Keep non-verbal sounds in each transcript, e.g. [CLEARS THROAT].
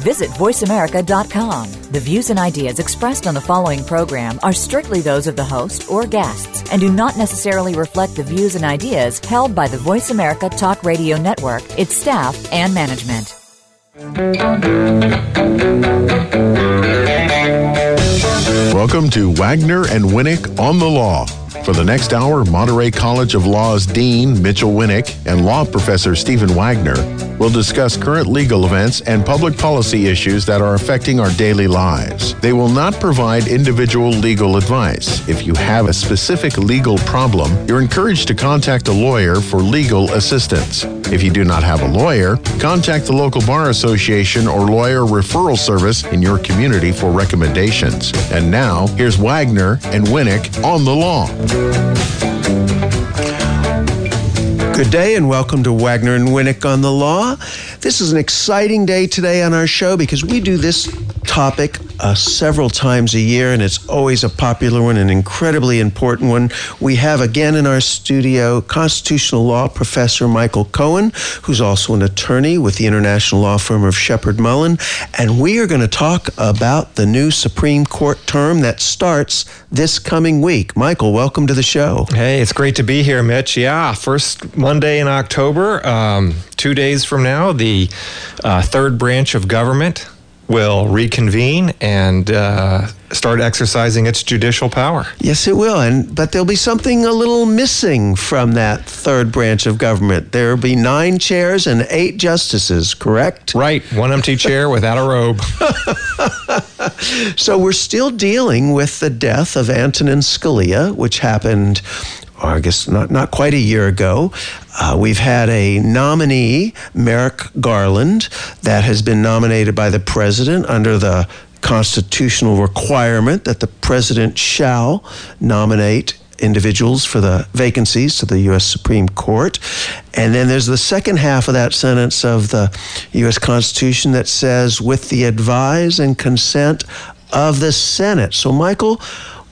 Visit VoiceAmerica.com. The views and ideas expressed on the following program are strictly those of the host or guests and do not necessarily reflect the views and ideas held by the Voice America Talk Radio Network, its staff, and management. Welcome to Wagner and Winick on the Law. For the next hour, Monterey College of Law's Dean Mitchel Winick and law professor Stephen Wagner will discuss current legal events and public policy issues that are affecting our daily lives. They will not provide individual legal advice. If you have a specific legal problem, you're encouraged to contact a lawyer for legal assistance. If you do not have a lawyer, contact the local bar association or lawyer referral service in your community for recommendations. And now, here's Wagner and Winick on the law. Good day and welcome to Wagner and Winick on the Law. This is an exciting day today on our show because we do this topic uh, several times a year, and it's always a popular one, an incredibly important one. We have again in our studio constitutional law professor Michael Cohen, who's also an attorney with the international law firm of Sheppard Mullin, and we are going to talk about the new Supreme Court term that starts this coming week. Michael, welcome to the show. Hey, it's great to be here, Mitch. Yeah, first Monday in October, um, two days from now, the uh, third branch of government will reconvene and uh, start exercising its judicial power. Yes, it will. And but there'll be something a little missing from that third branch of government. There'll be nine chairs and eight justices. Correct? Right. One empty chair without a robe. [LAUGHS] so we're still dealing with the death of Antonin Scalia, which happened I guess not, not quite a year ago. Uh, we've had a nominee, Merrick Garland, that has been nominated by the president under the constitutional requirement that the president shall nominate individuals for the vacancies to the U.S. Supreme Court. And then there's the second half of that sentence of the U.S. Constitution that says, with the advise and consent of the Senate. So, Michael,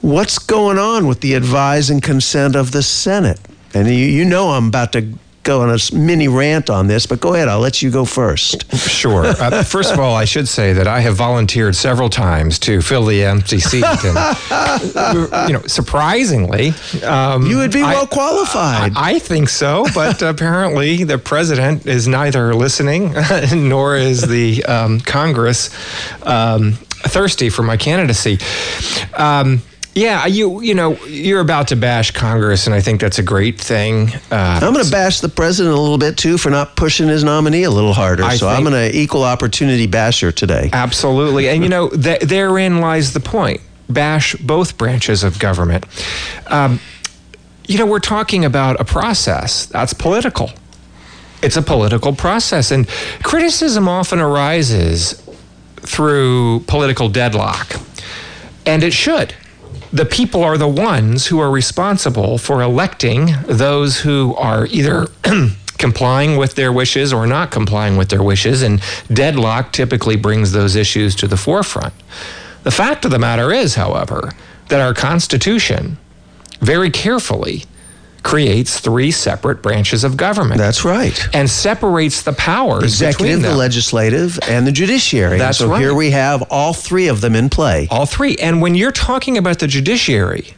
what's going on with the advise and consent of the Senate? And you, you know I'm about to go on a mini rant on this, but go ahead. I'll let you go first. Sure. Uh, [LAUGHS] first of all, I should say that I have volunteered several times to fill the empty seat, and you know, surprisingly, um, you would be well I, qualified. I, I, think so, but [LAUGHS] apparently the president is neither listening [LAUGHS] nor is the um, Congress um, thirsty for my candidacy. Um, yeah, you you know you're about to bash Congress, and I think that's a great thing. Uh, I'm going to bash the president a little bit too for not pushing his nominee a little harder. I so I'm going to equal opportunity basher today. Absolutely, and you know [LAUGHS] th- therein lies the point. Bash both branches of government. Um, you know, we're talking about a process that's political. It's a political process, and criticism often arises through political deadlock, and it should the people are the ones who are responsible for electing those who are either [CLEARS THROAT] complying with their wishes or not complying with their wishes, and deadlock typically brings those issues to the forefront. The fact of the matter is, however, that our Constitution very carefully creates three separate branches of government. That's right. And separates the powers executive, the legislative, and the judiciary. That's so right. here we have all three of them in play. All three. And when you're talking about the judiciary,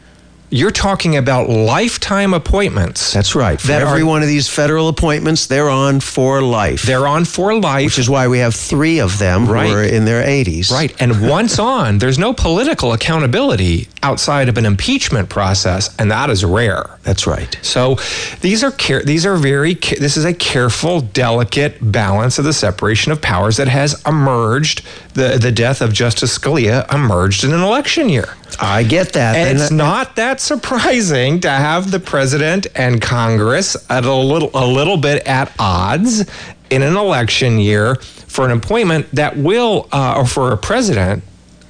you're talking about lifetime appointments. That's right. For that every are, one of these federal appointments, they're on for life. They're on for life. Which is why we have three of them right. who are in their 80s. Right. And [LAUGHS] once on, there's no political accountability outside of an impeachment process, and that is rare. That's right. So these are care- these are very this is a careful, delicate balance of the separation of powers that has emerged. The the death of Justice Scalia emerged in an election year. I get that. And it's not that surprising to have the president and Congress at a little a little bit at odds in an election year for an appointment that will uh, or for a president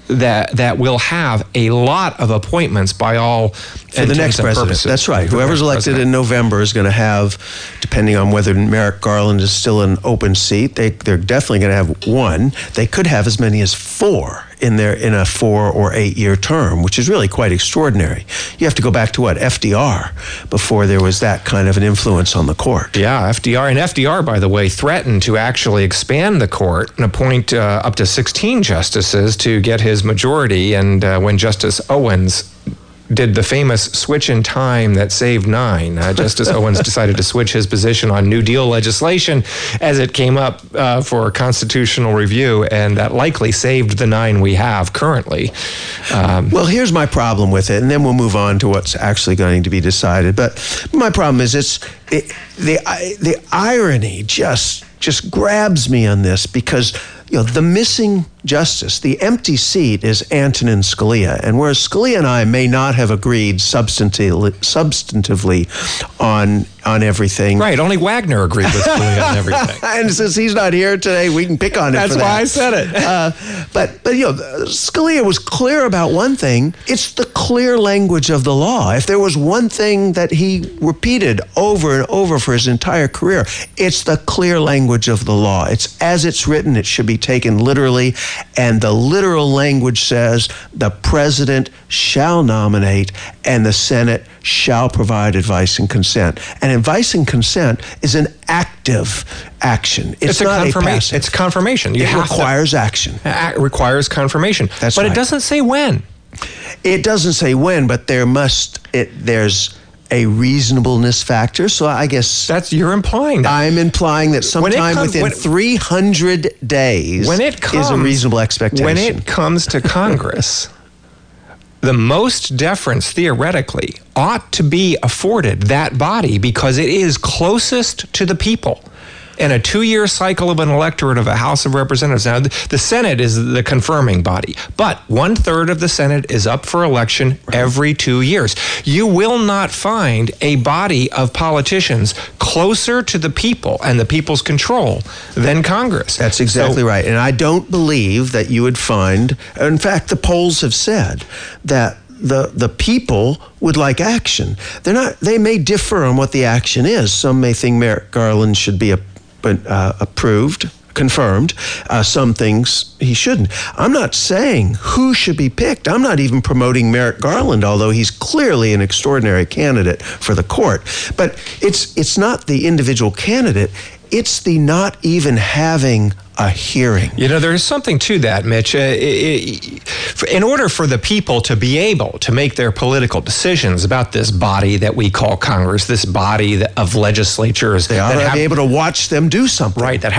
that that will have a lot of appointments by all for the next president. Purposes. That's right. Whoever's elected president. in November is going to have, depending on whether Merrick Garland is still an open seat, they they're definitely going to have one. They could have as many as four in their in a four or eight year term, which is really quite extraordinary. You have to go back to what FDR before there was that kind of an influence on the court. Yeah, FDR and FDR, by the way, threatened to actually expand the court and appoint uh, up to 16 justices to get his majority. And uh, when Justice Owens did the famous switch in time that saved nine. Uh, Justice [LAUGHS] Owens decided to switch his position on New Deal legislation as it came up uh, for constitutional review, and that likely saved the nine we have currently. Um, well, here's my problem with it, and then we'll move on to what's actually going to be decided. But my problem is it's it, the the irony just just grabs me on this because you know the missing justice, the empty seat is Antonin Scalia. And whereas Scalia and I may not have agreed substantively, substantively on on everything. Right. Only Wagner agreed with Scalia on [LAUGHS] everything. and since he's not here today, we can pick on him. That's why that. I said it. uh, but but you know, Scalia was clear about one thing. It's the clear language of the law. If there was one thing that he repeated over and over for his entire career, it's the clear language of the law. It's as it's written. It should be taken literally and the literal language says the president shall nominate and the Senate shall provide advice and consent. And advice and consent is an active action. It's, it's a confirmation. it's confirmation. You it requires to, action. It requires confirmation. That's but right. it doesn't say when. It doesn't say when, but there must it there's a reasonableness factor. So I guess that's you're implying. That. I'm implying that sometime within when, 300 days when it comes, is a reasonable expectation. When it comes to Congress, the most deference theoretically ought to be afforded that body because it is closest to the people in a two year cycle of an electorate of a House of Representatives. Now, the Senate is the confirming body, but one third of the Senate is up for election every two years. You will not find a body of politicians closer to the people and the people's control than Congress. That's exactly so, right. And I don't believe that you would find, in fact, the polls have said that the the people would like action. They're not. They may differ on what the action is. Some may think Merrick Garland should be a uh, approved confirmed. Uh, some things he shouldn't. I'm not saying who should be picked. I'm not even promoting Merrick Garland, although he's clearly an extraordinary candidate for the court. But it's it's not the individual candidate. It's the not even having a hearing. You know, there's something to that, Mitch. Uh, it, it, in order for the people to be able to make their political decisions about this body that we call Congress, this body of legislatures, they ought to have, be able to watch them do something. Right, that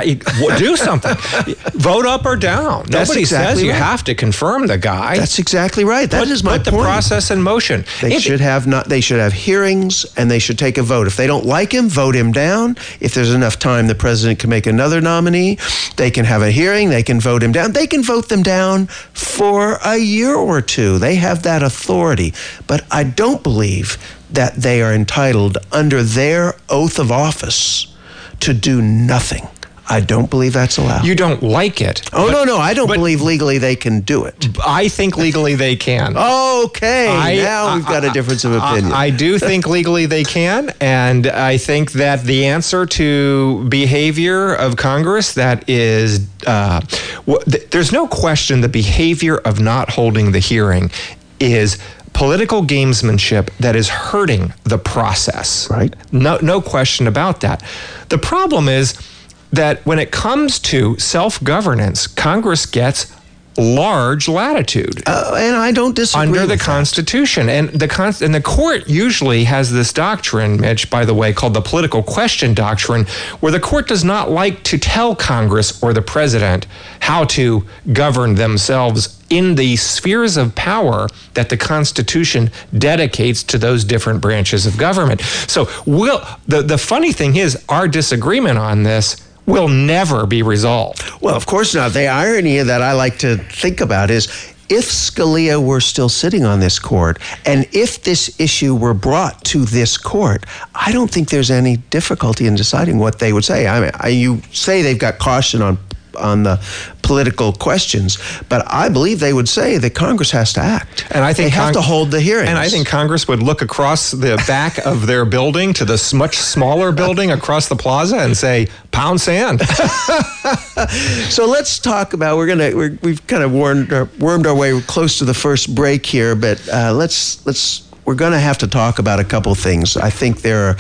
do something. [LAUGHS] Vote up or down. That's Nobody exactly says you right. have to confirm the guy. That's exactly right. That put, is my put point. the process in motion. They should have not. They should have hearings and they should take a vote. If they don't like him, vote him down. If there's enough time, the president can make another nominee. They they can have a hearing. They can vote him down. They can vote them down for a year or two. They have that authority. But I don't believe that they are entitled under their oath of office to do nothing. I don't believe that's allowed. You don't like it. Oh, but, no, no. I don't believe legally they can do it. I think legally they can. okay. I, now we've got a difference of opinion. I, I do think [LAUGHS] legally they can. And I think that the answer to behavior of Congress that is, uh, there's no question the behavior of not holding the hearing is political gamesmanship that is hurting the process. Right. No, no question about that. The problem is, that when it comes to self governance, Congress gets large latitude. Uh, and I don't disagree under the that. Constitution. And the con- and the court usually has this doctrine, Mitch, by the way, called the political question doctrine, where the court does not like to tell Congress or the president how to govern themselves in the spheres of power that the Constitution dedicates to those different branches of government. So, we'll, the the funny thing is, our disagreement on this will never be resolved. Well, of course not. The irony that I like to think about is if Scalia were still sitting on this court and if this issue were brought to this court, I don't think there's any difficulty in deciding what they would say. I mean, you say they've got caution on on the political questions. But I believe they would say that Congress has to act. And I think they have Cong- to hold the hearings. And I think Congress would look across the back [LAUGHS] of their building to this much smaller building across the plaza and say, "Pound sand." [LAUGHS] so let's talk about. We're gonna. We're, we've kind of wormed our, wormed our way close to the first break here, but uh, let's let's. We're going to have to talk about a couple things. I think there are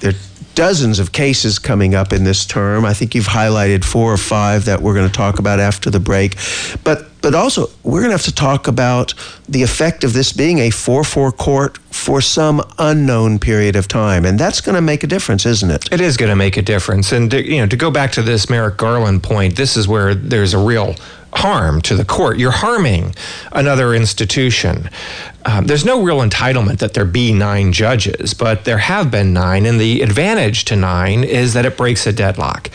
there dozens of cases coming up in this term. I think you've highlighted four or five that we're going to talk about after the break. But but also we're going to have to talk about the effect of this being a 4-4 court for some unknown period of time and that's going to make a difference isn't it it is going to make a difference and to, you know to go back to this merrick garland point this is where there's a real harm to the court. You're harming another institution. Um, there's no real entitlement that there be nine judges, but there have been nine, and the advantage to nine is that it breaks a deadlock.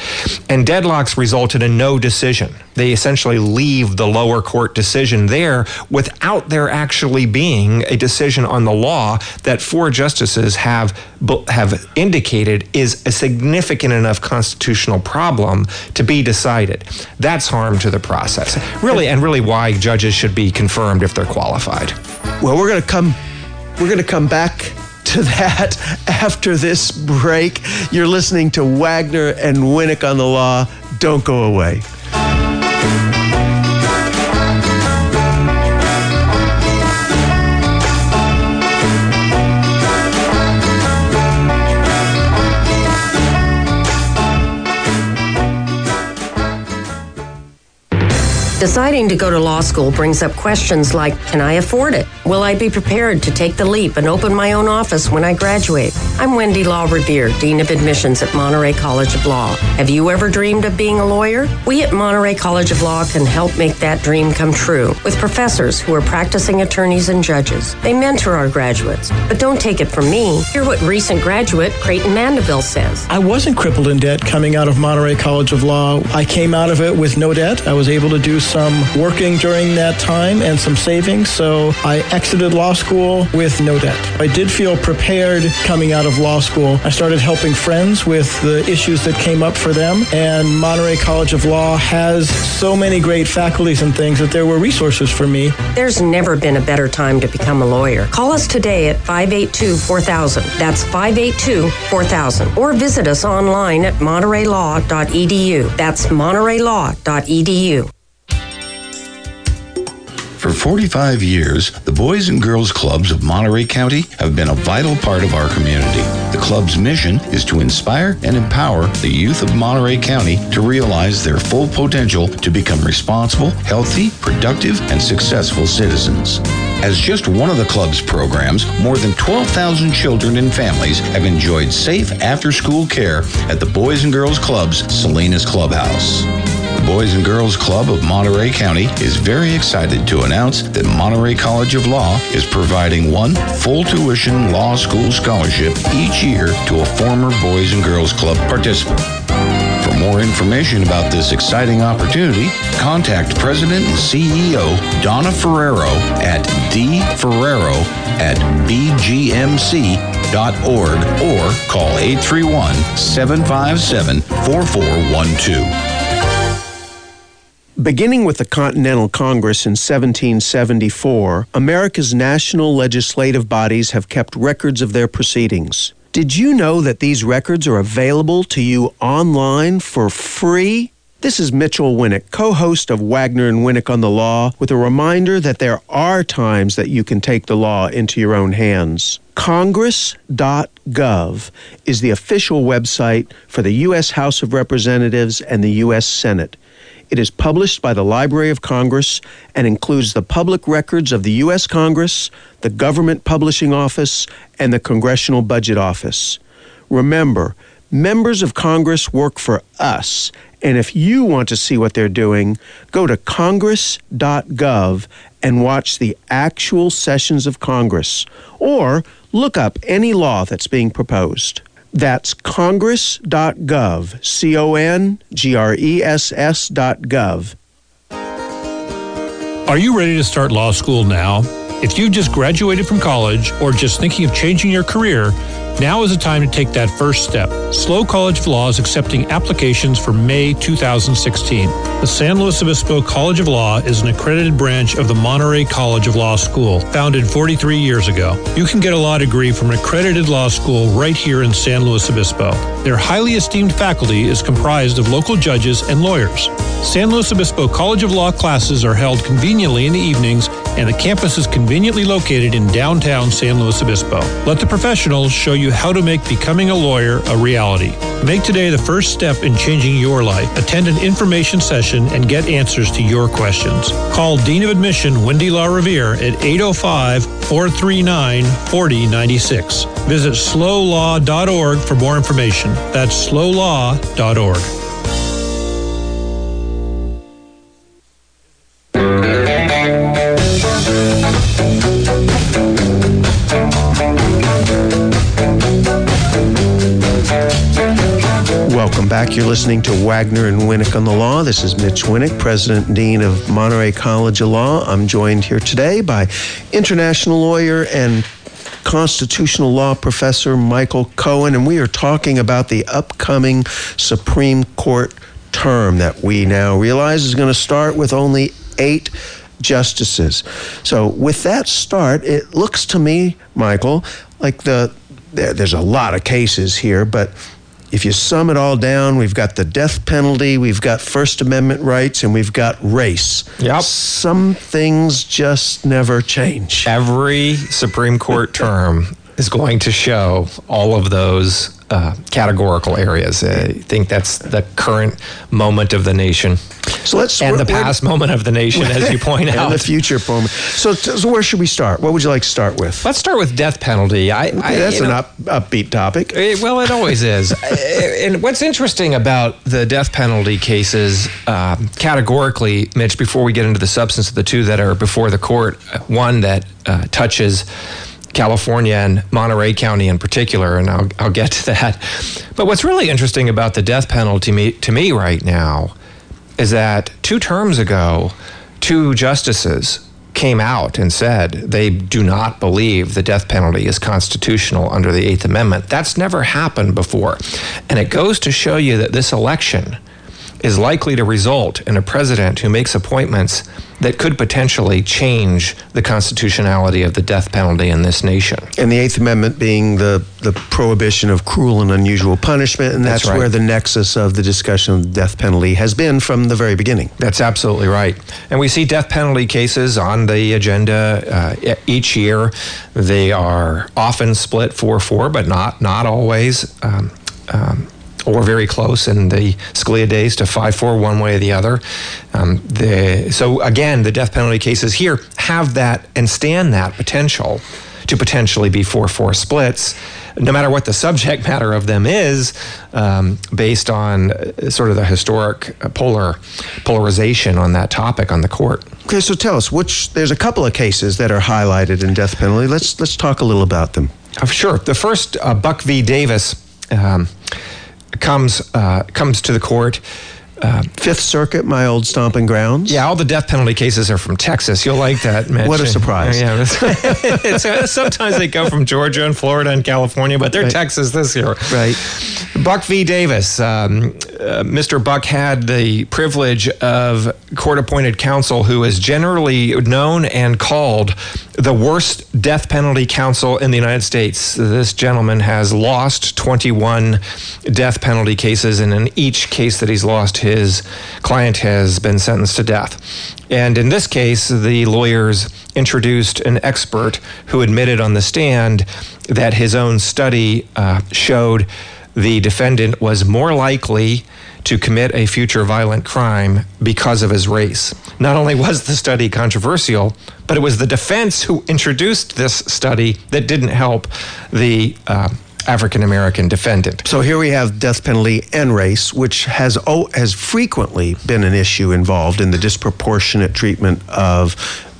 And deadlocks resulted in no decision. They essentially leave the lower court decision there without there actually being a decision on the law that four justices have have indicated is a significant enough constitutional problem to be decided. That's harm to the process. Really, and really why judges should be confirmed if they're qualified. Well, we're going to come we're going to come back to that [LAUGHS] after this break. You're listening to Wagner and Winick on the Law. Don't go away. Deciding to go to law school brings up questions like Can I afford it? Will I be prepared to take the leap and open my own office when I graduate? I'm Wendy Law Revere, Dean of Admissions at Monterey College of Law. Have you ever dreamed of being a lawyer? We at Monterey College of Law can help make that dream come true with professors who are practicing attorneys and judges. They mentor our graduates. But don't take it from me. Hear what recent graduate Creighton Mandeville says. I wasn't crippled in debt coming out of Monterey College of Law. I came out of it with no debt. I was able to do some working during that time and some savings, so I exited law school with no debt. I did feel prepared coming out of law school. I started helping friends with the issues that came up for them, and Monterey College of Law has so many great faculties and things that there were resources for me. There's never been a better time to become a lawyer. Call us today at 582 4000. That's 582 4000. Or visit us online at montereylaw.edu. That's montereylaw.edu. For 45 years, the Boys and Girls Clubs of Monterey County have been a vital part of our community. The club's mission is to inspire and empower the youth of Monterey County to realize their full potential to become responsible, healthy, productive, and successful citizens. As just one of the club's programs, more than 12,000 children and families have enjoyed safe after school care at the Boys and Girls Club's Salinas Clubhouse. The Boys and Girls Club of Monterey County is very excited to announce that Monterey College of Law is providing one full tuition law school scholarship each year to a former Boys and Girls Club participant. For more information about this exciting opportunity, contact President and CEO Donna Ferrero at dferrero at bgmc.org or call 831 757 4412. Beginning with the Continental Congress in 1774, America's national legislative bodies have kept records of their proceedings. Did you know that these records are available to you online for free? This is Mitchel Winick, co host of Wagner and Winick on the Law, with a reminder that there are times that you can take the law into your own hands. Congress.gov is the official website for the U.S. House of Representatives and the U.S. Senate. It is published by the Library of Congress and includes the public records of the U.S. Congress, the Government Publishing Office, and the Congressional Budget Office. Remember, members of Congress work for us, and if you want to see what they're doing, go to congress.gov and watch the actual sessions of Congress, or look up any law that's being proposed. That's congress.gov, C O N G R E S S dot gov. Are you ready to start law school now? If you've just graduated from college or just thinking of changing your career, Now is the time to take that first step. SLO College of Law is accepting applications for May 2016. The San Luis Obispo College of Law is an accredited branch of the Monterey College of Law School, founded 43 years ago. You can get a law degree from an accredited law school right here in San Luis Obispo. Their highly esteemed faculty is comprised of local judges and lawyers. San Luis Obispo College of Law classes are held conveniently in the evenings, and the campus is conveniently located in downtown San Luis Obispo. Let the professionals show you how to make becoming a lawyer a reality. Make today the first step in changing your life. Attend an information session and get answers to your questions. Call Dean of Admission Wendy La Revere at 805 439 4096. Visit slolaw.org for more information. That's slolaw.org. back. You're listening to Wagner and Winick on the Law. This is Mitch Winick, President and Dean of Monterey College of Law. I'm joined here today by international lawyer and constitutional law professor Michael Cohen, and we are talking about the upcoming Supreme Court term that we now realize is going to start with only eight justices. So, with that start, it looks to me, Michael, like the there's a lot of cases here, but if you sum it all down, we've got the death penalty, we've got First Amendment rights, and we've got race. Yep. Some things just never change. Every Supreme Court term is going to show all of those uh, categorical areas. I think that's the current moment of the nation. So let's and the past moment of the nation, as you [LAUGHS] point out, and the future moment. So, so, where should we start? What would you like to start with? Let's start with death penalty. I, okay, I that's an know, up, upbeat topic. It, well, it always is. [LAUGHS] and what's interesting about the death penalty cases, uh, categorically, Mitch, before we get into the substance of the two that are before the court, one that uh, touches California and Monterey County in particular, and I'll, I'll get to that. But what's really interesting about the death penalty me, to me right now is that two terms ago, two justices came out and said they do not believe the death penalty is constitutional under the Eighth Amendment. That's never happened before. And it goes to show you that this election is likely to result in a president who makes appointments that could potentially change the constitutionality of the death penalty in this nation. And the Eighth Amendment being the, the prohibition of cruel and unusual punishment, and that's, that's right. where the nexus of the discussion of the death penalty has been from the very beginning. That's absolutely right. And we see death penalty cases on the agenda uh, each year. They are often split 4 4, but not, not always. Um, um, or very close in the Scalia days to 5 4 one way or the other. Um, the, so, again, the death penalty cases here have that and stand that potential to potentially be 4 4 splits, no matter what the [LAUGHS] subject matter of them is, um, based on uh, sort of the historic uh, polar polarization on that topic on the court. Okay, so tell us which. There's a couple of cases that are highlighted in death penalty. Let's let's talk a little about them. Uh, sure. The first, uh, Buck v. Davis. Um, comes uh, comes to the court. Uh, Fifth Circuit, my old stomping grounds. Yeah, all the death penalty cases are from Texas. You'll like that, Mitch. what a surprise! Yeah, [LAUGHS] [LAUGHS] uh, sometimes they go from Georgia and Florida and California, but they're right. Texas this year. Right. Buck v. Davis. Um, uh, Mr. Buck had the privilege of court-appointed counsel, who is generally known and called the worst death penalty counsel in the United States. This gentleman has lost 21 death penalty cases, and in each case that he's lost, his client has been sentenced to death. And in this case, the lawyers introduced an expert who admitted on the stand that his own study uh, showed the defendant was more likely to commit a future violent crime because of his race. Not only was the study controversial, but it was the defense who introduced this study that didn't help the uh, African American defendant. So here we have death penalty and race, which has oh, has frequently been an issue involved in the disproportionate treatment of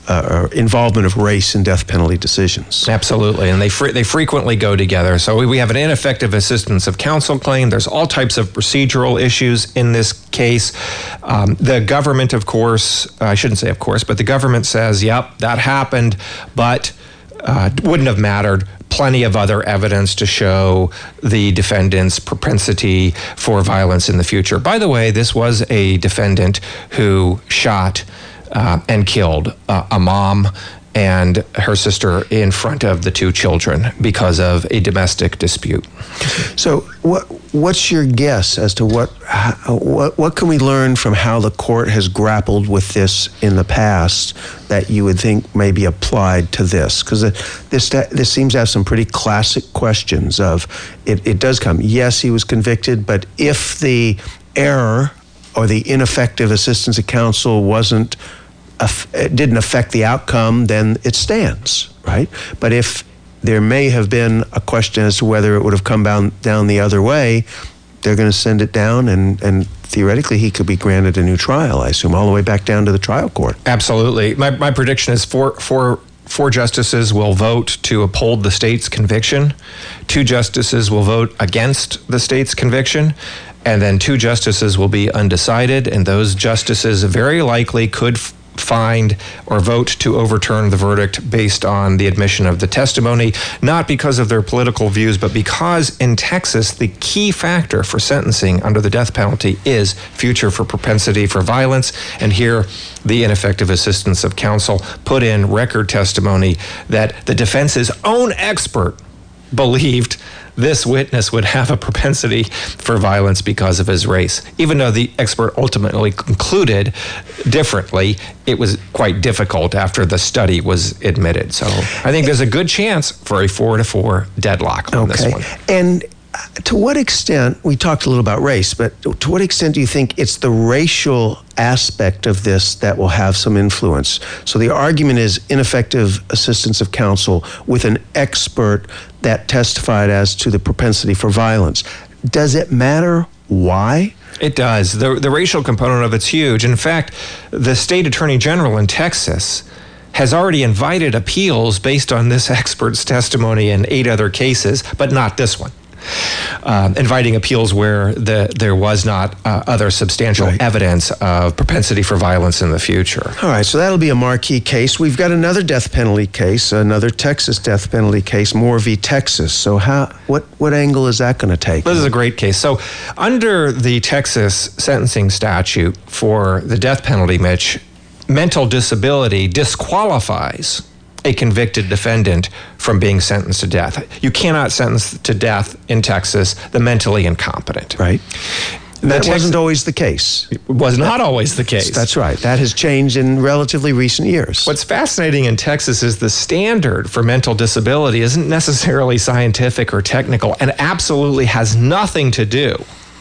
uh, involvement of race in death penalty decisions. Absolutely, and they they frequently go together. So we, we have an ineffective assistance of counsel claim. There's all types of procedural issues in this case. Um, the government, of course, I shouldn't say of course, but the government says, "Yep, that happened," but uh, wouldn't have mattered. Plenty of other evidence to show the defendant's propensity for violence in the future. By the way, this was a defendant who shot uh, and killed uh, a mom and her sister in front of the two children because of a domestic dispute. So, what what's your guess as to what how, what what can we learn from how the court has grappled with this in the past that you would think may be applied to this? Because this this seems to have some pretty classic questions. Of it, it does come. Yes, he was convicted, but if the error or the ineffective assistance of counsel wasn't didn't affect the outcome, then it stands, right? But if there may have been a question as to whether it would have come down, down the other way, they're going to send it down, and, and theoretically, he could be granted a new trial, I assume, all the way back down to the trial court. Absolutely. My, my prediction is four, four, four justices will vote to uphold the state's conviction, two justices will vote against the state's conviction, and then two justices will be undecided, and those justices very likely could find or vote to overturn the verdict based on the admission of the testimony, not because of their political views, but because in Texas, the key factor for sentencing under the death penalty is future for propensity for violence. And here, the ineffective assistance of counsel put in record testimony that the defense's own expert believed this witness would have a propensity for violence because of his race. Even though the expert ultimately concluded differently, it was quite difficult after the study was admitted. So I think there's a good chance for a four to four deadlock on okay. this one. And to what extent, we talked a little about race, but to what extent do you think it's the racial aspect of this that will have some influence? So the argument is ineffective assistance of counsel with an expert that testified as to the propensity for violence. Does it matter why? It does. The, the racial component of it's huge. In fact, the state attorney general in Texas has already invited appeals based on this [LAUGHS] expert's testimony in eight other cases, but not this one uh, inviting appeals where the, there was not uh, other substantial right. evidence of propensity for violence in the future. All right, so that'll be a marquee case. We've got another death penalty case, another Texas death penalty case, Moore v. Texas. So how what what angle is that going to take? This is a great case. So under the Texas sentencing statute for the death penalty, Mitch, mental disability disqualifies a convicted defendant from being sentenced to death. You cannot sentence to death in Texas the mentally incompetent. Right. That wasn't always the case. It was not always the case. That's right. That has changed in relatively recent years. What's fascinating in Texas is the standard for mental disability isn't necessarily scientific or technical and absolutely has nothing to do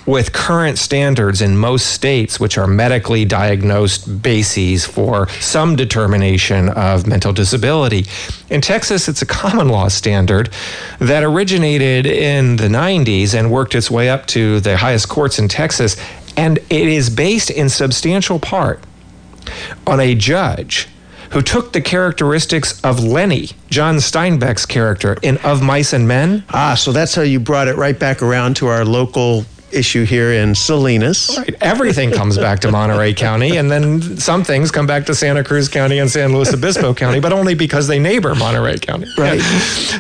with current standards in most states, which are medically diagnosed bases for some determination of mental disability. In Texas, it's a common law standard that originated in the 90s and worked its way up to the highest courts in Texas. And it is based in substantial part on a judge who took the characteristics of Lennie, John Steinbeck's character in Of Mice and Men. Ah, so that's how you brought it right back around to our local issue here in Salinas. Right. Everything comes back to Monterey County, and then some things come back to Santa Cruz County and San Luis Obispo County, but only because they neighbor Monterey County. Right.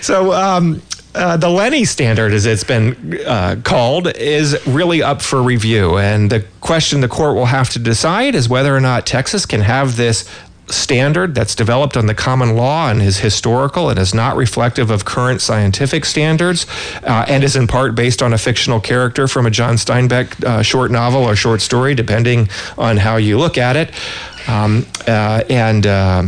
So, um, uh, the Lennie standard, as it's been uh, called, is really up for review. And the question the court will have to decide is whether or not Texas can have this standard that's developed on the common law and is historical and is not reflective of current scientific standards uh, and is in part based on a fictional character from a John Steinbeck uh, short novel or short story, depending on how you look at it. Um, uh, and uh,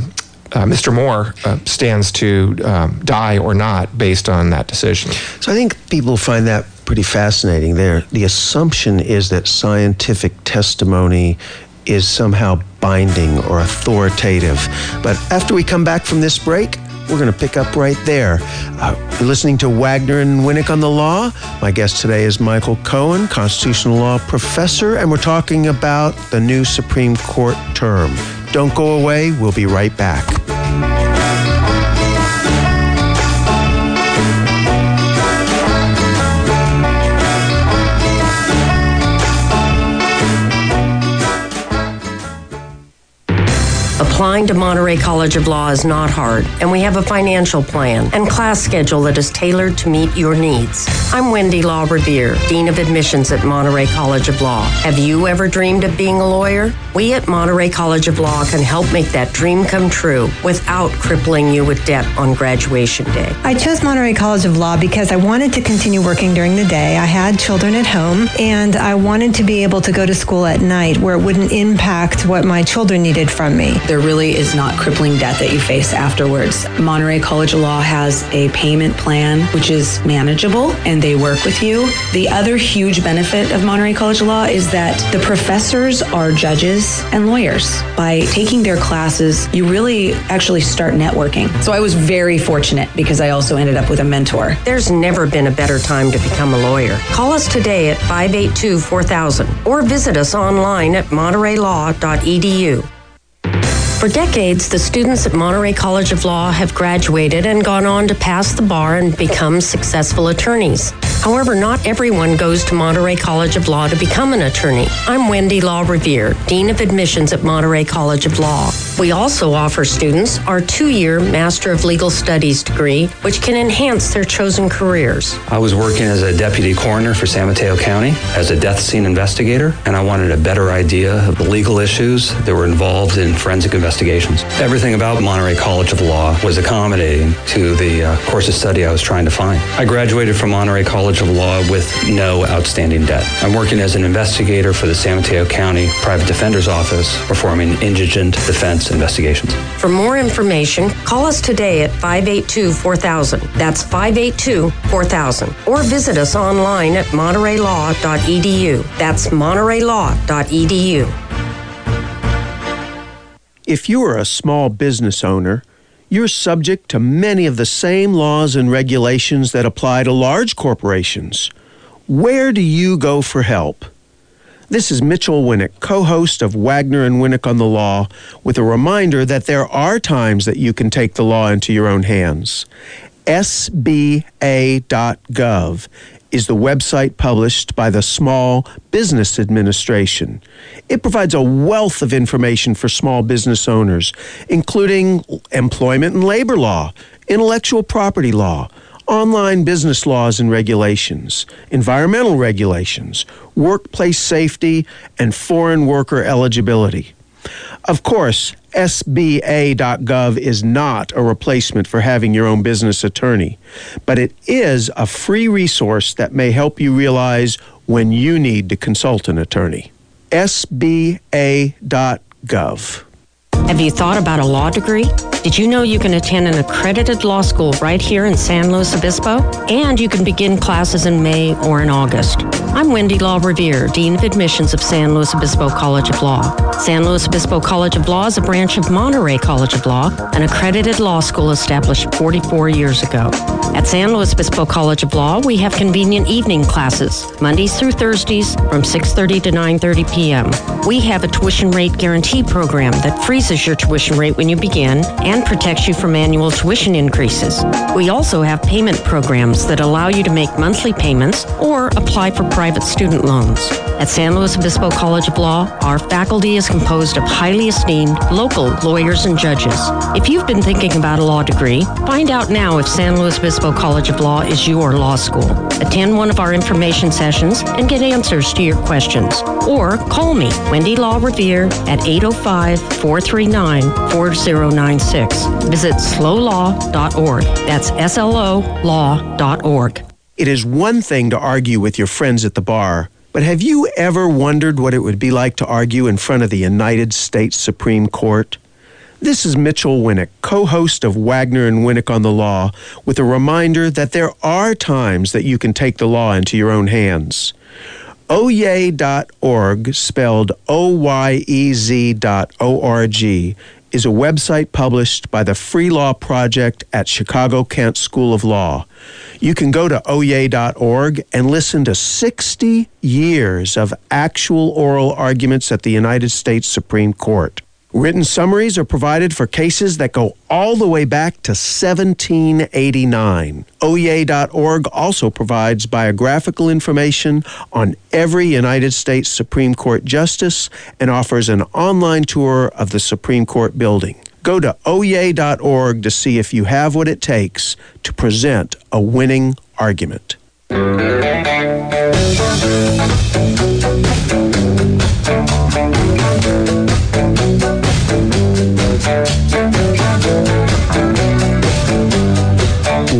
uh, Mr. Moore uh, stands to um, die or not based on that decision. So I think people find that pretty fascinating there. The assumption is that scientific testimony is somehow binding or authoritative. But after we come back from this break, we're going to pick up right there. Uh, you're listening to Wagner and Winick on the Law. My guest today is Michael Cohen, constitutional law professor, and we're talking about the new Supreme Court term. Don't go away. We'll be right back. decline. Applying to Monterey College of Law is not hard, and we have a financial plan and class schedule that is tailored to meet your needs. I'm Wendy Law Revere, Dean of Admissions at Monterey College of Law. Have you ever dreamed of being a lawyer? We at Monterey College of Law can help make that dream come true without crippling you with debt on graduation day. I chose Monterey College of Law because I wanted to continue working during the day. I had children at home, and I wanted to be able to go to school at night where it wouldn't impact what my children needed from me. There really is not crippling debt that you face afterwards. Monterey College of Law has a payment plan which is manageable and they work with you. The other huge benefit of Monterey College of Law is that the professors are judges and lawyers. By taking their classes, you really actually start networking. So I was very fortunate because I also ended up with a mentor. There's never been a better time to become a lawyer. Call us today at 582 4000 or visit us online at montereylaw.edu. For decades, the students at Monterey College of Law have graduated and gone on to pass the bar and become successful attorneys. However, not everyone goes to Monterey College of Law to become an attorney. I'm Wendy Law Revere, Dean of Admissions at Monterey College of Law. We also offer students our two year Master of Legal Studies degree, which can enhance their chosen careers. I was working as a deputy coroner for San Mateo County as a death scene investigator, and I wanted a better idea of the legal issues that were involved in forensic investigations. Everything about Monterey College of Law was accommodating to the uh, course of study I was trying to find. I graduated from Monterey College of Law with no outstanding debt. I'm working as an investigator for the San Mateo County Private Defender's Office, performing indigent defense investigations. For more information, call us today at 582 4000. That's 582 4000. Or visit us online at montereylaw.edu. That's montereylaw.edu. If you are a small business owner, you're subject to many of the same laws and regulations that apply to large corporations. Where do you go for help? This is Mitchel Winick, co host of Wagner and Winick on the Law, with a reminder that there are times that you can take the law into your own hands. SBA.gov is the website published by the Small Business Administration. It provides a wealth of information for small business owners, including employment and labor law, intellectual property law, online business laws and regulations, environmental regulations, workplace safety, and foreign worker eligibility. Of course, SBA.gov is not a replacement for having your own business attorney, but it is a free resource that may help you realize when you need to consult an attorney. SBA.gov. Have you thought about a law degree? Did you know you can attend an accredited law school right here in San Luis Obispo? And you can begin classes in May or in August. I'm Wendy Law Revere, Dean of Admissions of San Luis Obispo College of Law. San Luis Obispo College of Law is a branch of Monterey College of Law, an accredited law school established 44 years ago. At San Luis Obispo College of Law, we have convenient evening classes, Mondays through Thursdays from 6:30 to 9:30 p.m. We have a tuition rate guarantee program that freezes your tuition rate when you begin and protects you from annual tuition increases. We also have payment programs that allow you to make monthly payments or apply for private student loans. At San Luis Obispo College of Law, our faculty is composed of highly esteemed local lawyers and judges. If you've been thinking about a law degree, find out now if San Luis Obispo College of Law is your law school. Attend one of our information sessions and get answers to your questions. Or call me, Wendy Law Revere, at 805 439 4096. Visit slolaw.org. That's S L O law.org. It is one thing to argue with your friends at the bar, but have you ever wondered what it would be like to argue in front of the United States Supreme Court? This is Mitchel Winick, co host of Wagner and Winick on the Law, with a reminder that there are times that you can take the law into your own hands. Oyez.org, spelled O Y E Z dot O R G, is a website published by the Free Law Project at Chicago Kent School of Law. You can go to oyez.org and listen to 60 years of actual oral arguments at the United States Supreme Court. Written summaries are provided for cases that go all the way back to 1789. Oyez.org also provides biographical information on every United States Supreme Court justice and offers an online tour of the Supreme Court building. Go to Oyez.org to see if you have what it takes to present a winning argument.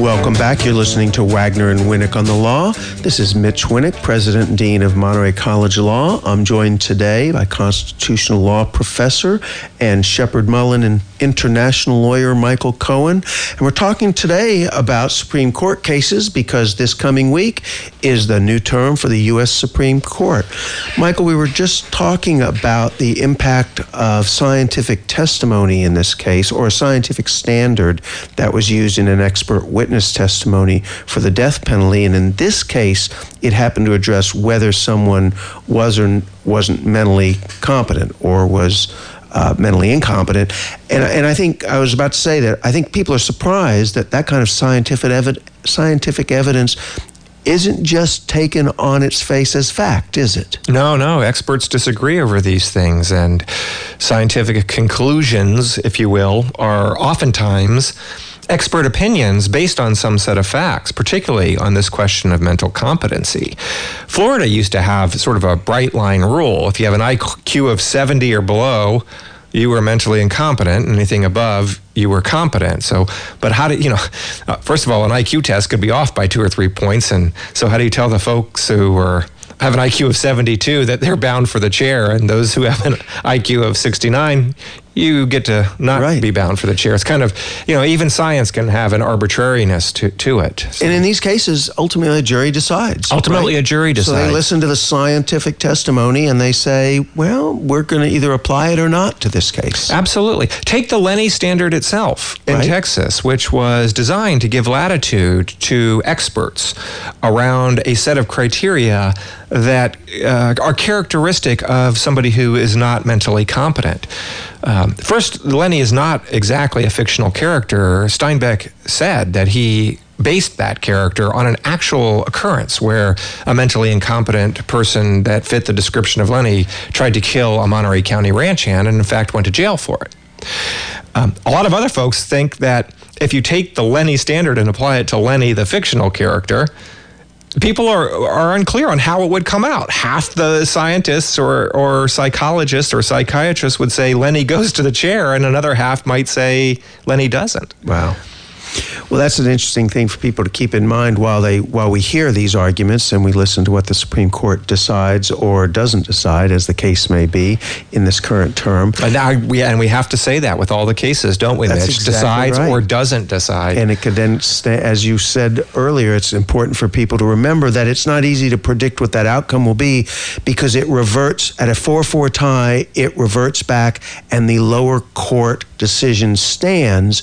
Welcome back. You're listening to Wagner and Winick on the Law. This is Mitch Winick, President and Dean of Monterey College Law. I'm joined today by constitutional law professor and Sheppard Mullin and international lawyer Michael Cohen. And we're talking today about Supreme Court cases because this coming week is the new term for the U.S. Supreme Court. Michael, we were just talking about the impact of scientific testimony in this case, or a scientific standard that was used in an expert witness testimony for the death penalty. And in this case, it happened to address whether someone was or wasn't mentally competent or was uh, mentally incompetent. And, and I think I was about to say that I think people are surprised that that kind of scientific, evi- scientific evidence isn't just taken on its face as fact, is it? No, no. Experts disagree over these things, and scientific conclusions, if you will, are oftentimes expert opinions based on some set of facts, particularly on this question of mental competency. Florida used to have sort of a bright line rule. If you have an IQ of 70 or below, you were mentally incompetent. Anything above, you were competent. So, but how do you know? Uh, first of all, an IQ test could be off by two or three points, and so how do you tell the folks who have an IQ of 72 that they're bound for the chair, and those who have an IQ of 69, you get to not right. be bound for the chair. It's kind of, you know, even science can have an arbitrariness to, to it. So. And in these cases, ultimately a jury decides. Ultimately, right? a jury decides. So they listen to the scientific testimony and they say, well, we're going to either apply it or not to this case. Absolutely. Take the Lennie standard itself in right. Texas, which was designed to give latitude to experts around a set of criteria that uh, are characteristic of somebody who is not mentally competent. Um, first, Lennie is not exactly a fictional character. Steinbeck said that he based that character on an actual occurrence where a mentally incompetent person that fit the description of Lennie tried to kill a Monterey County ranch hand and, in fact, went to jail for it. Um, a lot of other folks think that if you take the Lennie standard and apply it to Lennie, the fictional character, people are are unclear on how it would come out. Half the scientists or or psychologists or psychiatrists would say Lennie goes to the chair, and another half might say Lennie doesn't. Wow. Well, that's an interesting thing for people to keep in mind while they while we hear these arguments and we listen to what the Supreme Court decides or doesn't decide, as the case may be in this current term. And we and we have to say that with all the cases, don't we? That's Mitch? exactly decides right. or doesn't decide. And it could then, as you said earlier, it's important for people to remember that it's not easy to predict what that outcome will be because it reverts at a four-four tie. It reverts back, and the lower court decision stands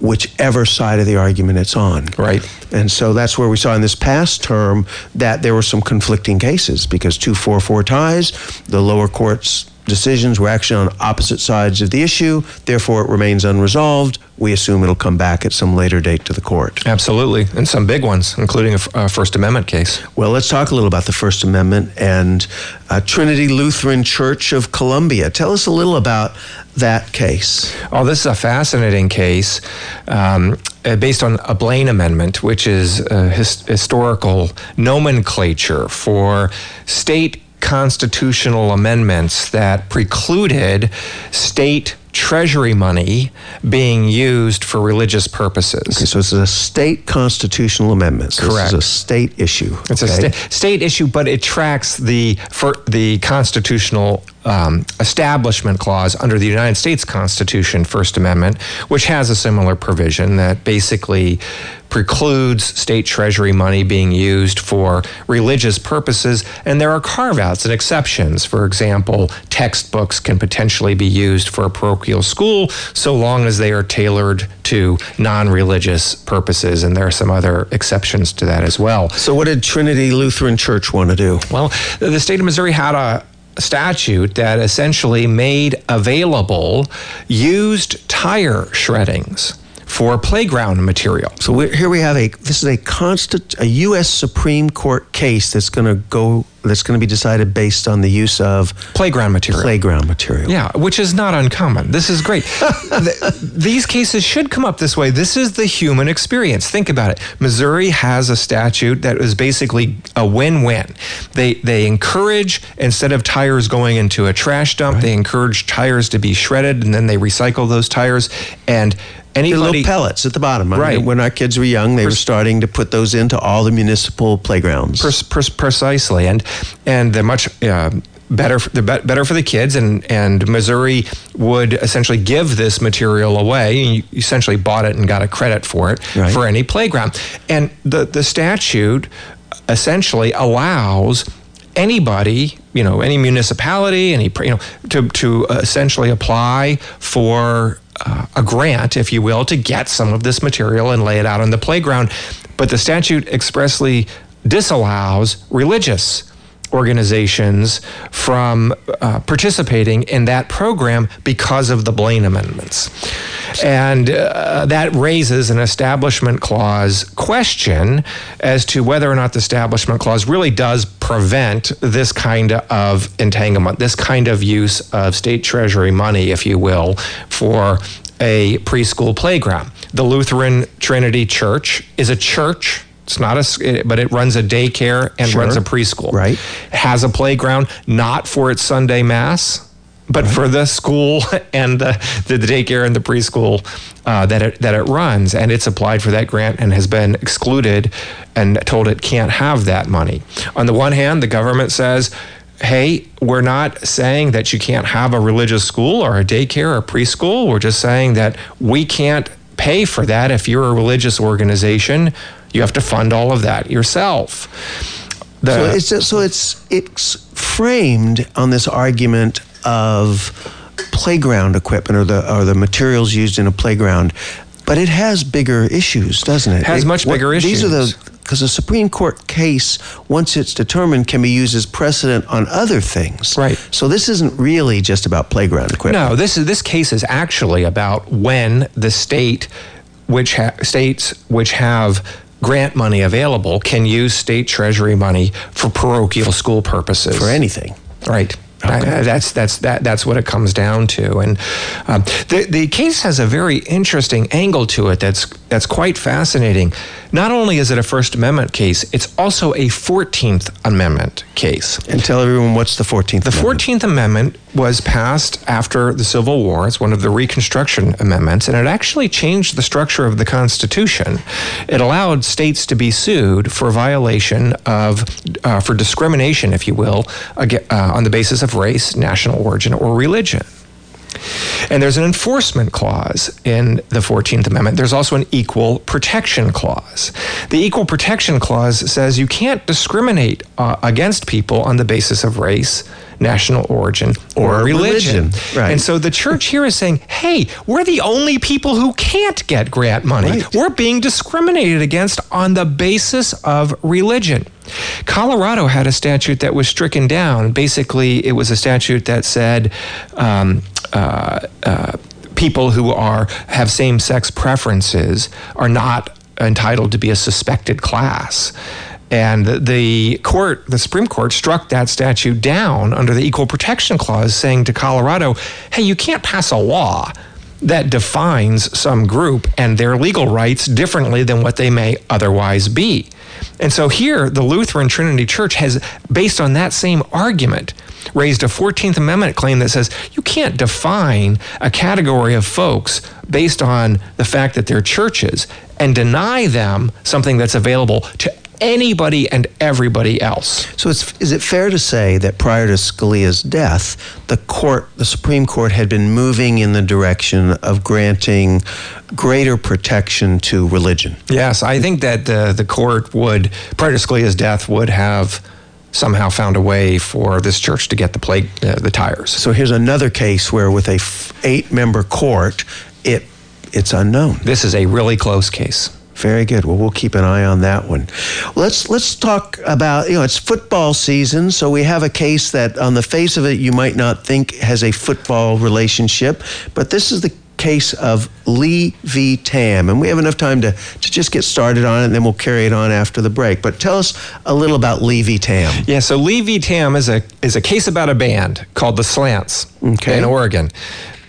whichever side of the argument it's on. Right. And so that's where we saw in this past term that there were some conflicting cases because 244 ties, the lower court's decisions were actually on opposite sides of the issue, therefore it remains unresolved. We assume it'll come back at some later date to the court. Absolutely. And some big ones, including a, a First Amendment case. Well, let's talk a little about the First Amendment and uh, Trinity Lutheran Church of Columbia. Tell us a little about that case. Oh, this is a fascinating case um, uh, based on a Blaine Amendment, which is his- historical nomenclature for state constitutional amendments that precluded state treasury money being used for religious purposes. Okay, so it's a state constitutional amendment. So Correct. Is a state issue. It's okay? a sta- state issue, but it tracks the for the constitutional um, establishment clause under the United States Constitution, First Amendment, which has a similar provision that basically precludes state treasury money being used for religious purposes. And there are carve outs and exceptions. For example, textbooks can potentially be used for a parochial school so long as they are tailored to non religious purposes. And there are some other exceptions to that as well. So, what did Trinity Lutheran Church want to do? Well, the state of Missouri had a statute that essentially made available used tire shreddings for playground material. So here we have a this is a constant a U.S. Supreme Court case that's going to go that's going to be decided based on the use of playground material. Playground material. Yeah, which is not uncommon. This is great. [LAUGHS] the, these cases should come up this way. This is the human experience. Think about it. Missouri has a statute that is basically a win-win. They they encourage instead of tires going into a trash dump, right. they encourage tires to be shredded and then they recycle those tires and Anybody, the little pellets at the bottom. I right. Mean, when our kids were young, they Pres- were starting to put those into all the municipal playgrounds. Pres- pres- precisely, and and they're much. Uh, better they're better for the kids and and Missouri would essentially give this material away you essentially bought it and got a credit for it right. for any playground and the the statute essentially allows anybody you know any municipality any you know to to essentially apply for uh, a grant, if you will, to get some of this material and lay it out on the playground. But the statute expressly disallows religious organizations from uh, participating in that program because of the Blaine amendments. And uh, that raises an establishment clause question as to whether or not the establishment clause really does prevent this kind of entanglement, this kind of use of state treasury money, if you will, for a preschool playground. The Lutheran Trinity Church is a church it's not a, but it runs a daycare and sure. runs a preschool. Right. Has a playground, not for its Sunday mass, but right. for the school [LAUGHS] and the, the, the daycare and the preschool uh, that it that it runs, and it's applied for that grant and has been excluded and told it can't have that money. On the one hand, the government says. Hey, we're not saying that you can't have a religious school or a daycare or preschool. We're just saying that we can't pay for that if you're a religious organization you have to fund all of that yourself. The, so it's just, so it's it's framed on this argument of playground equipment or the or the materials used in a playground, but it has bigger issues, doesn't it? Has it, much bigger what, issues. These are the because a Supreme Court case, once it's determined, can be used as precedent on other things. Right. So this isn't really just about playground equipment. No, this is this case is actually about when the state, which ha- states which have grant money available can use state treasury money for parochial school purposes. For anything. Right. Okay. that's that's that that's what it comes down to, and um, the the case has a very interesting angle to it. That's that's quite fascinating. Not only is it a First Amendment case, it's also a Fourteenth Amendment case. And tell everyone what's the Fourteenth. The Fourteenth Amendment was passed after the Civil War. It's one of the Reconstruction Amendments, and it actually changed the structure of the Constitution. It allowed states to be sued for violation of uh, for discrimination, if you will, uh, on the basis of race, national origin, or religion. And there's an enforcement clause in the 14th Amendment. There's also an equal protection clause. The equal protection clause says you can't discriminate uh, against people on the basis of race, national origin, or, or religion. religion. Right. And so the church here is saying, hey, we're the only people who can't get grant money. Right. We're being discriminated against on the basis of religion. Colorado had a statute that was stricken down. Basically, it was a statute that said um, uh, uh, people who are have same sex preferences are not entitled to be a suspected class. And the court, the Supreme Court, struck that statute down under the Equal Protection Clause, saying to Colorado, hey, you can't pass a law that defines some group and their legal rights differently than what they may otherwise be. And so here, the Lutheran Trinity Church has, based on that same argument, raised a 14th Amendment claim that says you can't define a category of folks based on the fact that they're churches and deny them something that's available to anybody and everybody else. So is it fair to say that prior to Scalia's death, the court, the Supreme Court had been moving in the direction of granting greater protection to religion? Yes, I think that the, the court would, prior to Scalia's death, would have somehow found a way for this church to get the plate, uh, the tires. So here's another case where, with a f- eight-member court, it it's unknown. This is a really close case. Very good. Well, we'll keep an eye on that one. Let's let's talk about you know it's football season, so we have a case that on the face of it you might not think has a football relationship, but this is the case of Lee v. Tam, and we have enough time to to just get started on it, and then we'll carry it on after the break. But tell us a little about Lee v. Tam. Yeah, so Lee v. Tam is a is a case about a band called the Slants Okay. in Oregon,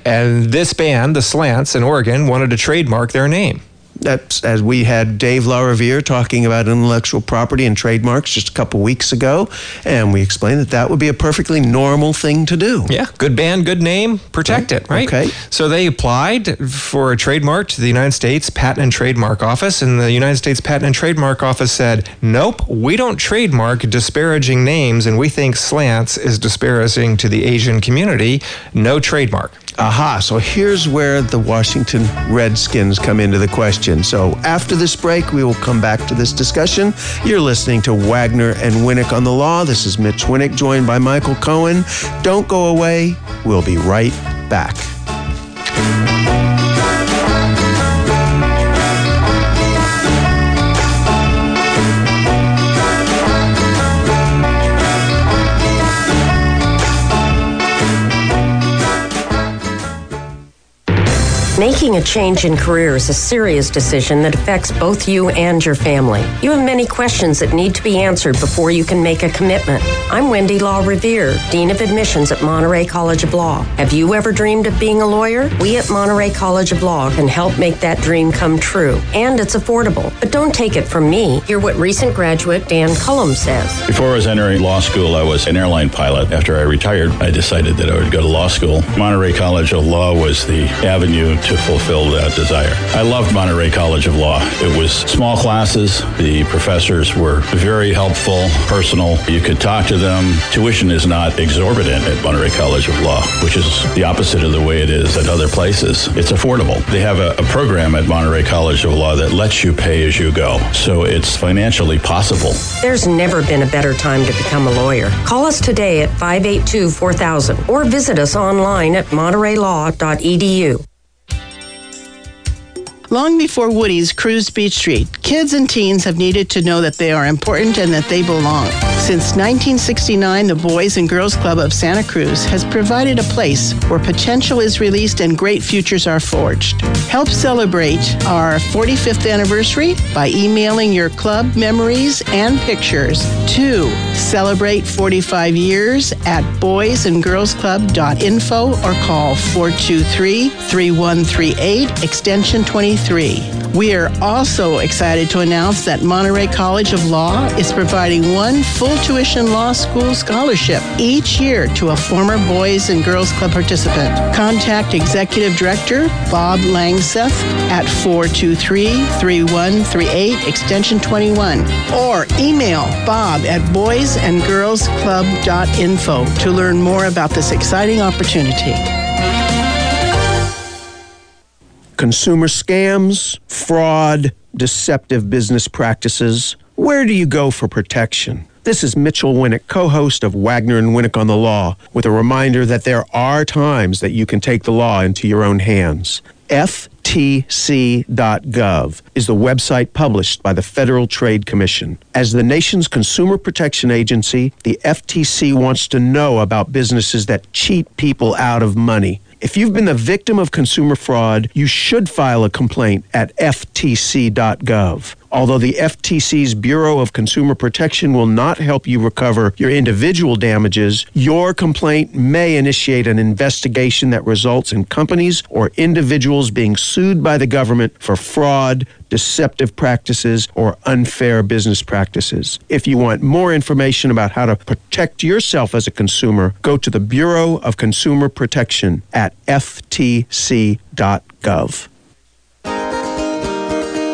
and this band, the Slants in Oregon, wanted to trademark their name. That's as we had Dave LaRiviere talking about intellectual property and trademarks just a couple weeks ago, and we explained that that would be a perfectly normal thing to do. Yeah, good band, good name, protect it, right? Okay. So they applied for a trademark to the United States Patent and Trademark Office, and the United States Patent and Trademark Office said, nope, we don't trademark disparaging names, and we think slants is disparaging to the Asian community. No trademark. Aha, so here's where the Washington Redskins come into the question. So after this break, we will come back to this discussion. You're listening to Wagner and Winick on the Law. This is Mitch Winick, joined by Michael Cohen. Don't go away. We'll be right back. Making a change in career is a serious decision that affects both you and your family. You have many questions that need to be answered before you can make a commitment. I'm Wendy LaRiviere, Dean of Admissions at Monterey College of Law. Have you ever dreamed of being a lawyer? We at Monterey College of Law can help make that dream come true. And it's affordable. But don't take it from me. Hear what recent graduate Dan Cullum says. Before I was entering law school, I was an airline pilot. After I retired, I decided that I would go to law school. Monterey College of Law was the avenue to fulfill that desire. I loved Monterey College of Law. It was small classes. The professors were very helpful, personal. You could talk to them. Tuition is not exorbitant at Monterey College of Law, which is the opposite of the way it is at other places. It's affordable. They have a, a program at Monterey College of Law that lets you pay as you go. So it's financially possible. There's never been a better time to become a lawyer. Call us today at 582 4000 or visit us online at montereylaw.edu. Long before Woody's cruised Beach Street, kids and teens have needed to know that they are important and that they belong. Since 1969, the Boys and Girls Club of Santa Cruz has provided a place where potential is released and great futures are forged. Help celebrate our 45th anniversary by emailing your club memories and pictures to celebrate 45 years at boysandgirlsclub.info or call 423 3138 extension 23. We are also excited to announce that Monterey College of Law is providing one full tuition law school scholarship each year to a former Boys and Girls Club participant. Contact Executive Director Bob Langseth at 423-3138 extension 21 or email bob at boysandgirlsclub.info to learn more about this exciting opportunity. Consumer scams, fraud, deceptive business practices. Where do you go for protection? This is Mitchel Winick, co host of Wagner and Winick on the Law, with a reminder that there are times that you can take the law into your own hands. FTC.gov is the website published by the Federal Trade Commission. As the nation's consumer protection agency, the FTC wants to know about businesses that cheat people out of money. If you've been the victim of consumer fraud, you should file a complaint at FTC.gov. Although the FTC's Bureau of Consumer Protection will not help you recover your individual damages, your complaint may initiate an investigation that results in companies or individuals being sued by the government for fraud, deceptive practices, or unfair business practices. If you want more information about how to protect yourself as a consumer, go to the Bureau of Consumer Protection at ftc.gov.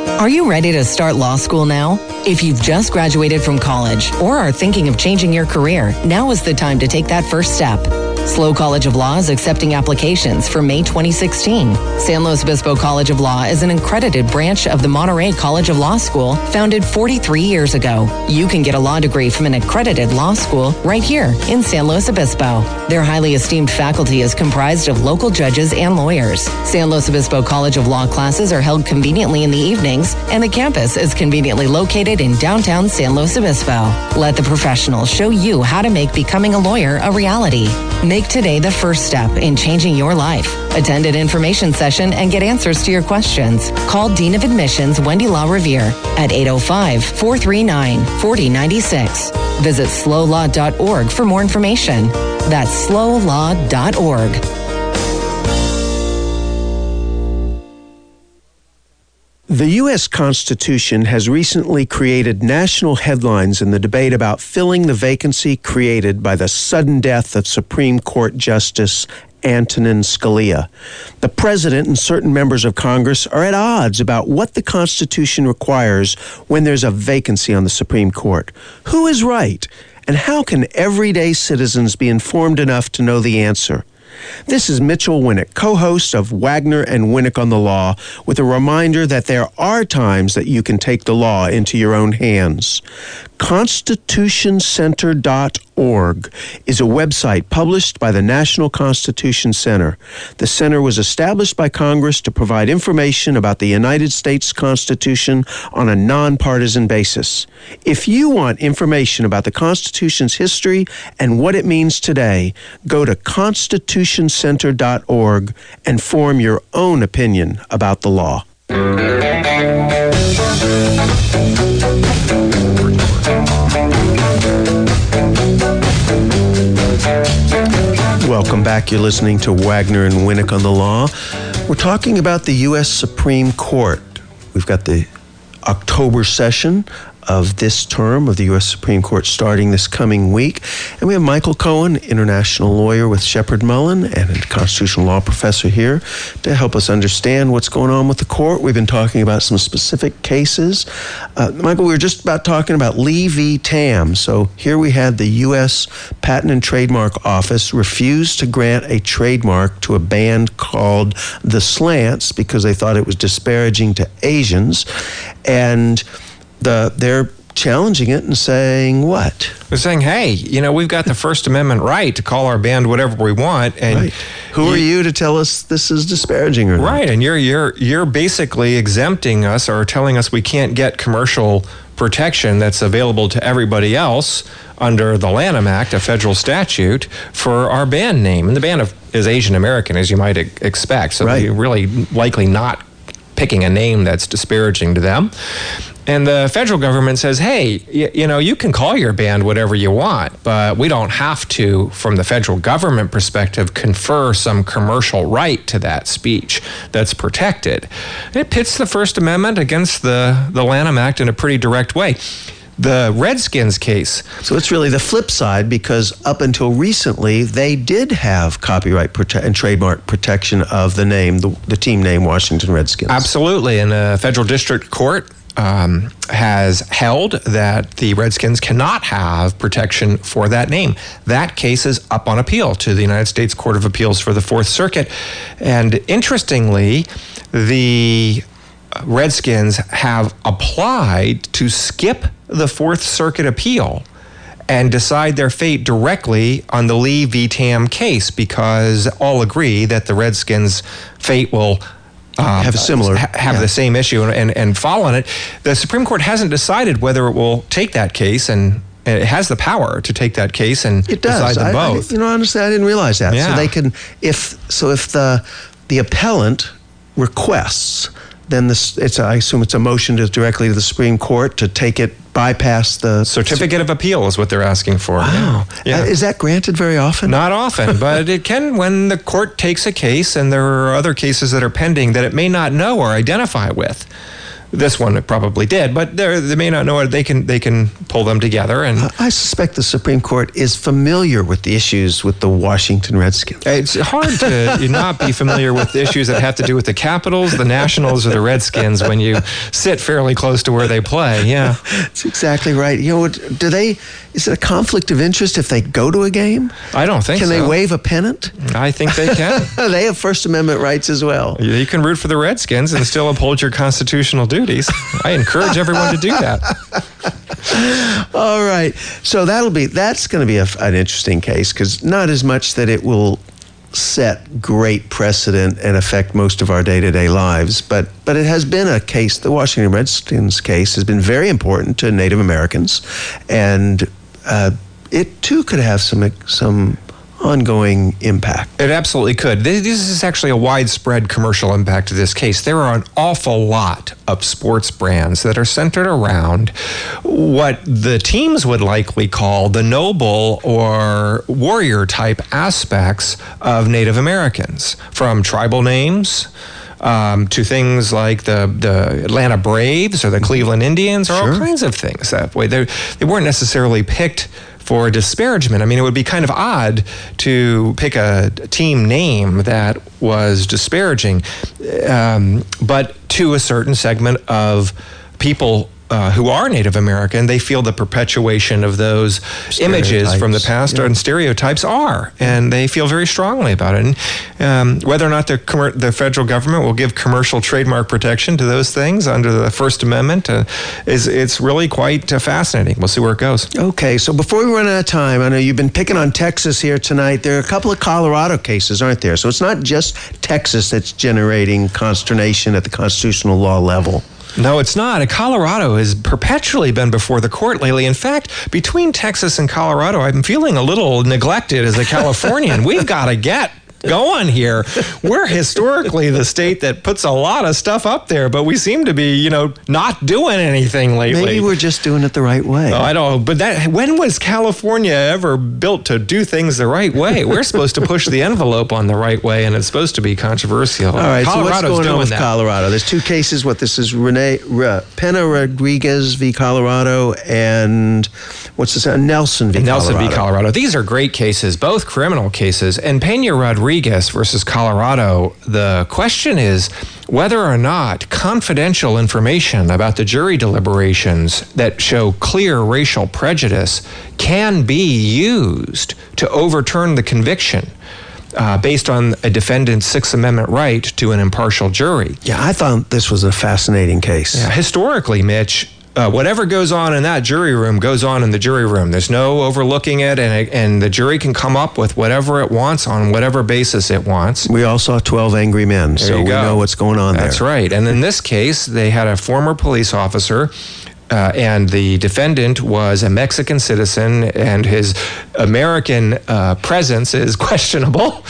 Are you ready to start law school now? If you've just graduated from college or are thinking of changing your career, now is the time to take that first step. SLO College of Law is accepting applications for May 2016. San Luis Obispo College of Law is an accredited branch of the Monterey College of Law School, founded 43 years ago. You can get a law degree from an accredited law school right here in San Luis Obispo. Their highly esteemed faculty is comprised of local judges and lawyers. San Luis Obispo College of Law classes are held conveniently in the evenings, and the campus is conveniently located in downtown San Luis Obispo. Let the professionals show you how to make becoming a lawyer a reality. Make today the first step in changing your life. Attend an information session and get answers to your questions. Call Dean of Admissions Wendy LaRiviere at 805 439 4096. Visit slolaw.org for more information. That's slolaw.org. The U.S. Constitution has recently created national headlines in the debate about filling the vacancy created by the sudden death of Supreme Court Justice Antonin Scalia. The president and certain members of Congress are at odds about what the Constitution requires when there's a vacancy on the Supreme Court. Who is right? And how can everyday citizens be informed enough to know the answer? This is Mitchel Winick, co host of Wagner and Winick on the Law, with a reminder that there are times that you can take the law into your own hands. ConstitutionCenter.org is a website published by the National Constitution Center. The center was established by Congress to provide information about the United States Constitution on a nonpartisan basis. If you want information about the Constitution's history and what it means today, go to constitutioncenter.org and form your own opinion about the law. Welcome back. You're listening to Wagner and Winick on the Law. We're talking about the U.S. Supreme Court. We've got the October session of this term of the U.S. Supreme Court starting this coming week. And we have Michael Cohen, international lawyer with Sheppard Mullin and a constitutional law professor here to help us understand what's going on with the court. We've been talking about some specific cases. Uh, Michael, we were just about talking about Lee v. Tam. So here we had the U.S. Patent and Trademark Office refuse to grant a trademark to a band called The Slants because they thought it was disparaging to Asians. And the they're challenging it and saying what? They're saying, "Hey, you know, we've got the First Amendment right to call our band whatever we want." And right. who are you to tell us this is disparaging or right? And you're you're you're basically exempting us or telling us we can't get commercial protection that's available to everybody else under the Lanham Act, a federal statute, for our band name. And the band of, is Asian American, as you might expect. So right. are really likely not picking a name that's disparaging to them. And the federal government says, hey, y- you know, you can call your band whatever you want, but we don't have to, from the federal government perspective, confer some commercial right to that speech that's protected. It pits the First Amendment against the, the Lanham Act in a pretty direct way the Redskins case. So it's really the flip side because up until recently, they did have copyright prote- and trademark protection of the name, the, the team name Washington Redskins. Absolutely. And a federal district court um, has held that the Redskins cannot have protection for that name. That case is up on appeal to the United States Court of Appeals for the Fourth Circuit. And interestingly, the Redskins have applied to skip the Fourth Circuit appeal and decide their fate directly on the Lee v. Tam case because all agree that the Redskins' fate will um, have a similar ha- have yeah. the same issue and, and, and fall on it. The Supreme Court hasn't decided whether it will take that case and it has the power to take that case and it does. decide them I, both. I, you know, honestly, I didn't realize that. Yeah. So they can, if so, if the the appellant requests, then this it's a, I assume it's a motion to directly to the Supreme Court to take it bypass the certificate of appeal is what they're asking for. Wow, Yeah. Uh, is that granted very often? Not often, [LAUGHS] but it can when the court takes a case and there are other cases that are pending that it may not know or identify with. This one probably did, but they may not know it. They can they can pull them together and I suspect the Supreme Court is familiar with the issues with the Washington Redskins. It's hard to [LAUGHS] not be familiar with issues that have to do with the Capitals, the Nationals, or the Redskins when you sit fairly close to where they play. Yeah. [LAUGHS] That's exactly right. You know, do they? Is it a conflict of interest if they go to a game? I don't think so. Can so. they wave a pennant? I think they can. [LAUGHS] they have First Amendment rights as well. You can root for the Redskins and still uphold your constitutional duties. I encourage everyone to do that. [LAUGHS] All right. So that'll be that's going to be a, an interesting case because not as much that it will set great precedent and affect most of our day-to-day lives, but but it has been a case. The Washington Redskins case has been very important to Native Americans, and uh, it too could have some some ongoing impact. It absolutely could. This is actually a widespread commercial impact of this case. There are an awful lot of sports brands that are centered around what the teams would likely call the noble or warrior type aspects of Native Americans, from tribal names. Um, to things like the, the Atlanta Braves or the Cleveland Indians or all kinds of things that way. They, they weren't necessarily picked for disparagement. I mean, it would be kind of odd to pick a team name that was disparaging, um, but to a certain segment of people. Uh, who are Native American, they feel the perpetuation of those images from the past yeah. and stereotypes are, and they feel very strongly about it. And um, whether or not the commer- the federal government will give commercial trademark protection to those things under the First Amendment uh, is it's really quite uh, fascinating. We'll see where it goes. Okay, so before we run out of time, I know you've been picking on Texas here tonight. There are a couple of Colorado cases, aren't there? So it's not just Texas that's generating consternation at the constitutional law level. No, it's not. Colorado has perpetually been before the court lately. In fact, between Texas and Colorado, I'm feeling a little neglected as a Californian. [LAUGHS] We've got to get going here. We're historically the state that puts a lot of stuff up there, but we seem to be, you know, not doing anything lately. Maybe we're just doing it the right way. Oh, I don't. know. But that when was California ever built to do things the right way? We're supposed to push the envelope on the right way, and it's supposed to be controversial. All right, Colorado's so what's going on with that. Colorado? There's two cases. What this is Renee uh, Pena Rodriguez v. Colorado and what's this? Uh, Nelson v. Nelson Colorado. v. Colorado. These are great cases, both criminal cases. And Pena Rodriguez versus Colorado, the question is whether or not confidential information about the jury deliberations that show clear racial prejudice can be used to overturn the conviction. Uh, based on a defendant's Sixth Amendment right to an impartial jury. Yeah, I thought this was a fascinating case. Yeah, historically, Mitch, uh, whatever goes on in that jury room goes on in the jury room. There's no overlooking it, and, it, and the jury can come up with whatever it wants on whatever basis it wants. We all saw 12 Angry Men, There so we know what's going on That's there. right. And in this case, they had a former police officer. Uh, and the defendant was a Mexican citizen, and his American uh, presence is [LAUGHS] questionable.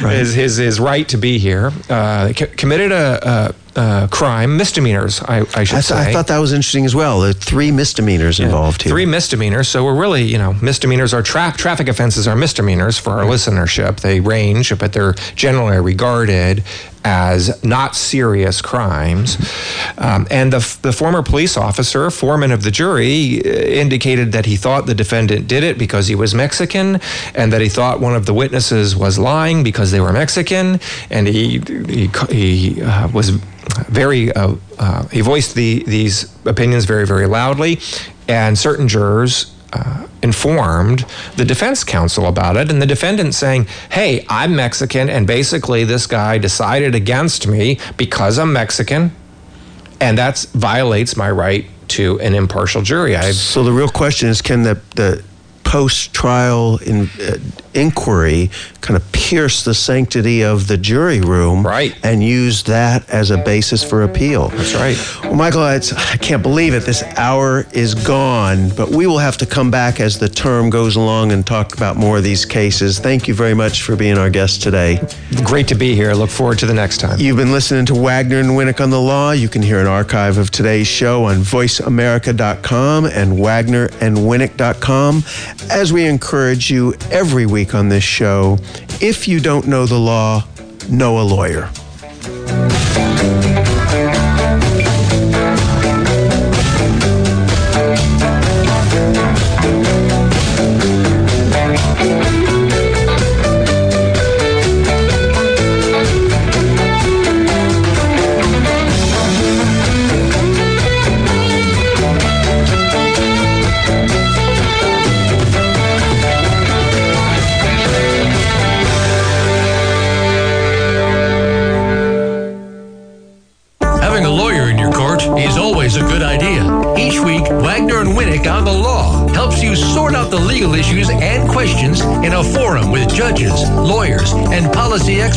His, his his right to be here uh, c- committed a, a crime, misdemeanors, I, I should I, say. I thought that was interesting as well. There are three misdemeanors involved here. Three misdemeanors. So we're really, you know, misdemeanors are tra- traffic offenses are misdemeanors for our listenership. They range, but they're generally regarded as not serious crimes. Um, and the, the former police officer, foreman of the jury, uh, indicated that he thought the defendant did it because he was Mexican, and that he thought one of the witnesses was lying because they were Mexican, and he he he uh, was very uh, uh, he voiced the these opinions very very loudly, and certain jurors. Uh, informed the defense counsel about it, and the defendant saying, Hey, I'm Mexican, and basically this guy decided against me because I'm Mexican, and that violates my right to an impartial jury. I So the real question is, can the the post-trial in, uh, inquiry kind of pierce the sanctity of the jury room, right. and use that as a basis for appeal? That's right. Well, Michael, it's, I can't believe it. This hour is gone, but we will have to come back as the term goes along and talk about more of these cases. Thank you very much for being our guest today. Great to be here. Look forward to the next time. You've been listening to Wagner and Winick on the Law. You can hear an archive of today's show on voiceamerica.com and wagnerandwinnick.com. As we encourage you every week on this show, if you don't know the law, know a lawyer.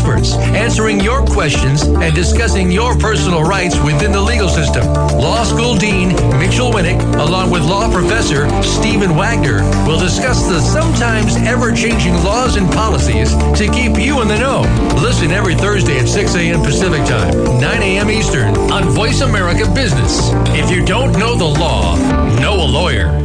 Experts, answering your questions and discussing your personal rights within the legal system. Law School Dean Mitchel Winick, along with law professor Stephen Wagner, will discuss the sometimes ever-changing laws and policies to keep you in the know. Listen every Thursday at 6 a.m. Pacific Time, 9 a.m. Eastern on Voice America Business. If you don't know the law, know a lawyer.